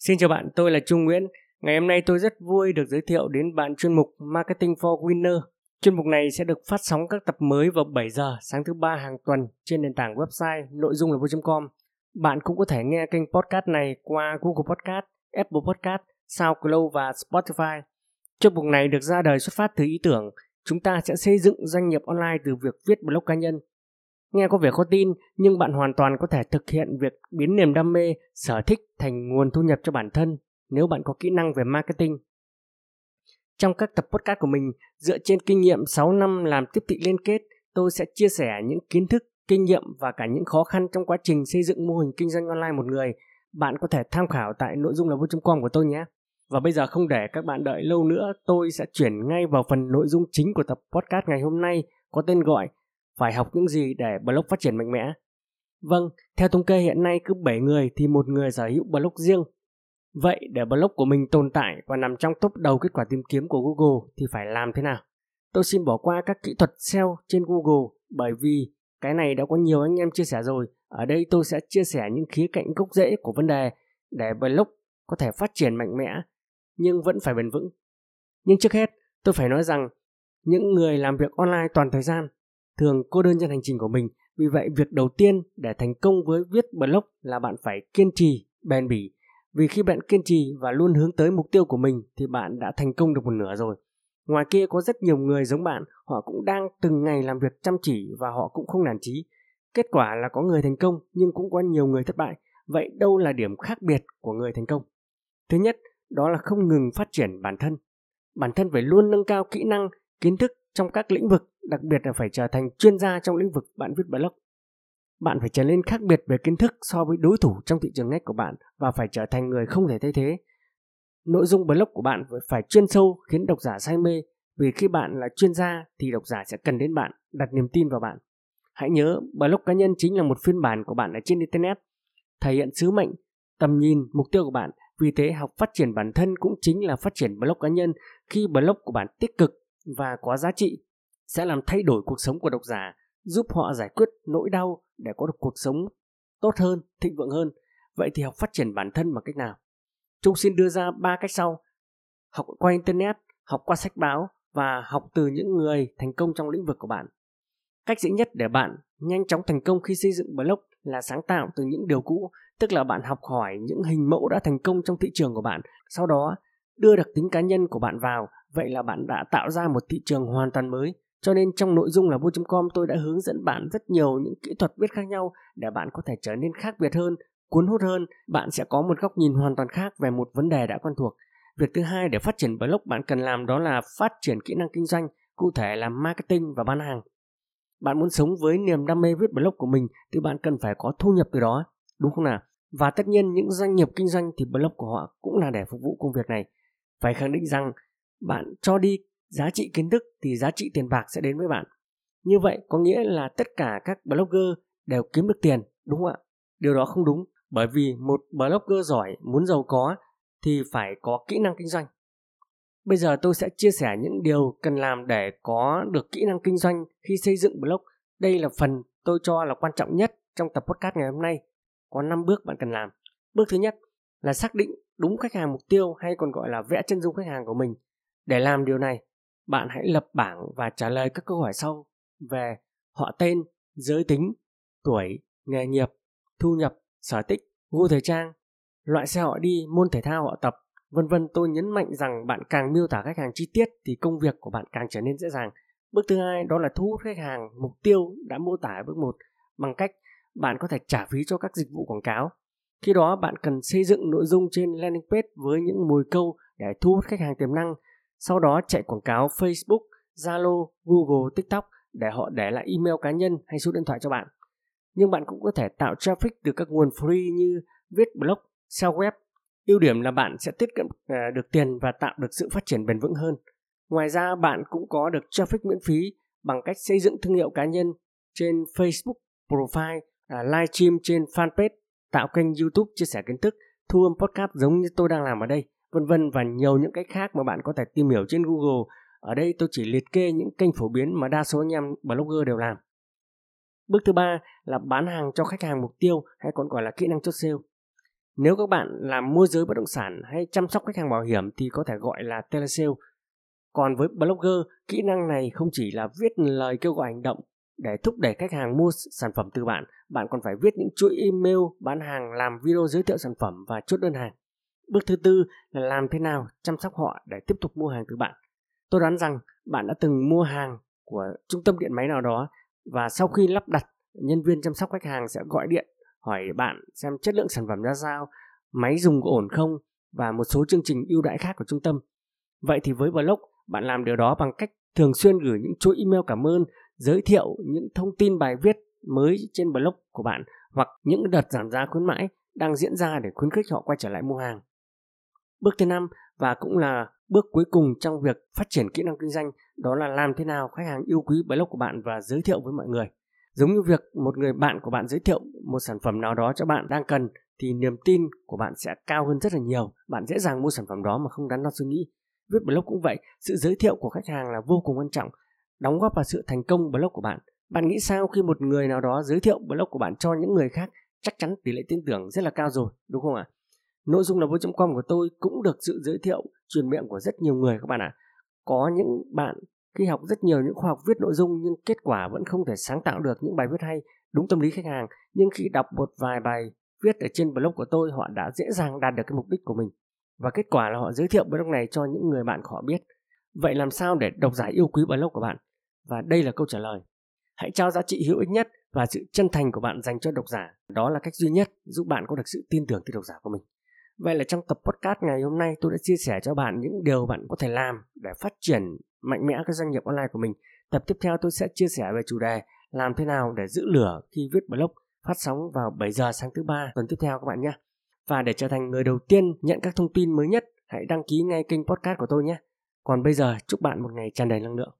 Xin chào bạn, tôi là Trung Nguyễn. Ngày hôm nay tôi rất vui được giới thiệu đến bạn chuyên mục Marketing for Winner. Chuyên mục này sẽ được phát sóng các tập mới vào 7 giờ sáng thứ ba hàng tuần trên nền tảng website nội dung là vô.com. Bạn cũng có thể nghe kênh podcast này qua Google Podcast, Apple Podcast, SoundCloud và Spotify. Chuyên mục này được ra đời xuất phát từ ý tưởng chúng ta sẽ xây dựng doanh nghiệp online từ việc viết blog cá nhân. Nghe có vẻ khó tin, nhưng bạn hoàn toàn có thể thực hiện việc biến niềm đam mê, sở thích thành nguồn thu nhập cho bản thân nếu bạn có kỹ năng về marketing. Trong các tập podcast của mình, dựa trên kinh nghiệm 6 năm làm tiếp thị liên kết, tôi sẽ chia sẻ những kiến thức, kinh nghiệm và cả những khó khăn trong quá trình xây dựng mô hình kinh doanh online một người. Bạn có thể tham khảo tại nội dung là com của tôi nhé. Và bây giờ không để các bạn đợi lâu nữa, tôi sẽ chuyển ngay vào phần nội dung chính của tập podcast ngày hôm nay có tên gọi phải học những gì để blog phát triển mạnh mẽ. Vâng, theo thống kê hiện nay cứ 7 người thì một người sở hữu blog riêng. Vậy để blog của mình tồn tại và nằm trong top đầu kết quả tìm kiếm của Google thì phải làm thế nào? Tôi xin bỏ qua các kỹ thuật SEO trên Google bởi vì cái này đã có nhiều anh em chia sẻ rồi. Ở đây tôi sẽ chia sẻ những khía cạnh gốc rễ của vấn đề để blog có thể phát triển mạnh mẽ nhưng vẫn phải bền vững. Nhưng trước hết, tôi phải nói rằng những người làm việc online toàn thời gian thường cô đơn trên hành trình của mình. Vì vậy, việc đầu tiên để thành công với viết blog là bạn phải kiên trì, bền bỉ. Vì khi bạn kiên trì và luôn hướng tới mục tiêu của mình thì bạn đã thành công được một nửa rồi. Ngoài kia có rất nhiều người giống bạn, họ cũng đang từng ngày làm việc chăm chỉ và họ cũng không nản chí. Kết quả là có người thành công nhưng cũng có nhiều người thất bại. Vậy đâu là điểm khác biệt của người thành công? Thứ nhất, đó là không ngừng phát triển bản thân. Bản thân phải luôn nâng cao kỹ năng, kiến thức trong các lĩnh vực, đặc biệt là phải trở thành chuyên gia trong lĩnh vực bạn viết blog. Bạn phải trở nên khác biệt về kiến thức so với đối thủ trong thị trường ngách của bạn và phải trở thành người không thể thay thế. Nội dung blog của bạn phải chuyên sâu khiến độc giả say mê vì khi bạn là chuyên gia thì độc giả sẽ cần đến bạn, đặt niềm tin vào bạn. Hãy nhớ, blog cá nhân chính là một phiên bản của bạn ở trên Internet, thể hiện sứ mệnh, tầm nhìn, mục tiêu của bạn vì thế học phát triển bản thân cũng chính là phát triển blog cá nhân khi blog của bạn tích cực và có giá trị sẽ làm thay đổi cuộc sống của độc giả, giúp họ giải quyết nỗi đau để có được cuộc sống tốt hơn, thịnh vượng hơn. Vậy thì học phát triển bản thân bằng cách nào? Trung xin đưa ra ba cách sau. Học qua internet, học qua sách báo và học từ những người thành công trong lĩnh vực của bạn. Cách dễ nhất để bạn nhanh chóng thành công khi xây dựng blog là sáng tạo từ những điều cũ, tức là bạn học hỏi những hình mẫu đã thành công trong thị trường của bạn, sau đó đưa đặc tính cá nhân của bạn vào, vậy là bạn đã tạo ra một thị trường hoàn toàn mới. Cho nên trong nội dung là vô.com tôi đã hướng dẫn bạn rất nhiều những kỹ thuật viết khác nhau để bạn có thể trở nên khác biệt hơn, cuốn hút hơn, bạn sẽ có một góc nhìn hoàn toàn khác về một vấn đề đã quen thuộc. Việc thứ hai để phát triển blog bạn cần làm đó là phát triển kỹ năng kinh doanh, cụ thể là marketing và bán hàng. Bạn muốn sống với niềm đam mê viết blog của mình thì bạn cần phải có thu nhập từ đó, đúng không nào? Và tất nhiên những doanh nghiệp kinh doanh thì blog của họ cũng là để phục vụ công việc này. Phải khẳng định rằng bạn cho đi giá trị kiến thức thì giá trị tiền bạc sẽ đến với bạn. Như vậy có nghĩa là tất cả các blogger đều kiếm được tiền, đúng không ạ? Điều đó không đúng, bởi vì một blogger giỏi muốn giàu có thì phải có kỹ năng kinh doanh. Bây giờ tôi sẽ chia sẻ những điều cần làm để có được kỹ năng kinh doanh khi xây dựng blog. Đây là phần tôi cho là quan trọng nhất trong tập podcast ngày hôm nay. Có 5 bước bạn cần làm. Bước thứ nhất là xác định đúng khách hàng mục tiêu hay còn gọi là vẽ chân dung khách hàng của mình. Để làm điều này, bạn hãy lập bảng và trả lời các câu hỏi sau về họ tên, giới tính, tuổi, nghề nghiệp, thu nhập, sở thích, gu thời trang, loại xe họ đi, môn thể thao họ tập, Vân vân tôi nhấn mạnh rằng bạn càng miêu tả khách hàng chi tiết thì công việc của bạn càng trở nên dễ dàng. Bước thứ hai đó là thu hút khách hàng mục tiêu đã mô tả ở bước 1 bằng cách bạn có thể trả phí cho các dịch vụ quảng cáo. Khi đó bạn cần xây dựng nội dung trên landing page với những mùi câu để thu hút khách hàng tiềm năng. Sau đó chạy quảng cáo Facebook, Zalo, Google, TikTok để họ để lại email cá nhân hay số điện thoại cho bạn. Nhưng bạn cũng có thể tạo traffic từ các nguồn free như viết blog, sell web ưu điểm là bạn sẽ tiết kiệm ờ, được tiền và tạo được sự phát triển bền vững hơn ngoài ra bạn cũng có được traffic miễn phí bằng cách xây dựng thương hiệu cá nhân trên facebook profile à, livestream trên fanpage tạo kênh youtube chia sẻ kiến thức thu âm podcast giống như tôi đang làm ở đây vân vân và nhiều những cách khác mà bạn có thể tìm hiểu trên google. Ở đây tôi chỉ liệt kê những kênh phổ biến mà đa số anh em blogger đều làm. Bước thứ ba là bán hàng cho khách hàng mục tiêu hay còn gọi là kỹ năng chốt sale. Nếu các bạn làm môi giới bất động sản hay chăm sóc khách hàng bảo hiểm thì có thể gọi là telesale. Còn với blogger, kỹ năng này không chỉ là viết lời kêu gọi hành động để thúc đẩy khách hàng mua sản phẩm từ bạn, bạn còn phải viết những chuỗi email bán hàng, làm video giới thiệu sản phẩm và chốt đơn hàng. Bước thứ tư là làm thế nào chăm sóc họ để tiếp tục mua hàng từ bạn. Tôi đoán rằng bạn đã từng mua hàng của trung tâm điện máy nào đó và sau khi lắp đặt, nhân viên chăm sóc khách hàng sẽ gọi điện hỏi bạn xem chất lượng sản phẩm ra sao, máy dùng có ổn không và một số chương trình ưu đãi khác của trung tâm. Vậy thì với blog, bạn làm điều đó bằng cách thường xuyên gửi những chuỗi email cảm ơn, giới thiệu những thông tin bài viết mới trên blog của bạn hoặc những đợt giảm giá khuyến mãi đang diễn ra để khuyến khích họ quay trở lại mua hàng. Bước thứ năm và cũng là bước cuối cùng trong việc phát triển kỹ năng kinh doanh đó là làm thế nào khách hàng yêu quý blog của bạn và giới thiệu với mọi người. Giống như việc một người bạn của bạn giới thiệu một sản phẩm nào đó cho bạn đang cần thì niềm tin của bạn sẽ cao hơn rất là nhiều. Bạn dễ dàng mua sản phẩm đó mà không đắn đo suy nghĩ. Viết blog cũng vậy, sự giới thiệu của khách hàng là vô cùng quan trọng, đóng góp vào sự thành công blog của bạn. Bạn nghĩ sao khi một người nào đó giới thiệu blog của bạn cho những người khác? Chắc chắn tỷ lệ tin tưởng rất là cao rồi, đúng không ạ? Nội dung là vô.com của tôi cũng được sự giới thiệu truyền miệng của rất nhiều người các bạn ạ. À. Có những bạn khi học rất nhiều những khoa học viết nội dung nhưng kết quả vẫn không thể sáng tạo được những bài viết hay đúng tâm lý khách hàng nhưng khi đọc một vài bài viết ở trên blog của tôi họ đã dễ dàng đạt được cái mục đích của mình và kết quả là họ giới thiệu blog này cho những người bạn của họ biết vậy làm sao để độc giả yêu quý blog của bạn và đây là câu trả lời hãy trao giá trị hữu ích nhất và sự chân thành của bạn dành cho độc giả đó là cách duy nhất giúp bạn có được sự tin tưởng từ độc giả của mình Vậy là trong tập podcast ngày hôm nay tôi đã chia sẻ cho bạn những điều bạn có thể làm để phát triển mạnh mẽ các doanh nghiệp online của mình. Tập tiếp theo tôi sẽ chia sẻ về chủ đề làm thế nào để giữ lửa khi viết blog phát sóng vào 7 giờ sáng thứ ba tuần tiếp theo các bạn nhé. Và để trở thành người đầu tiên nhận các thông tin mới nhất, hãy đăng ký ngay kênh podcast của tôi nhé. Còn bây giờ chúc bạn một ngày tràn đầy năng lượng.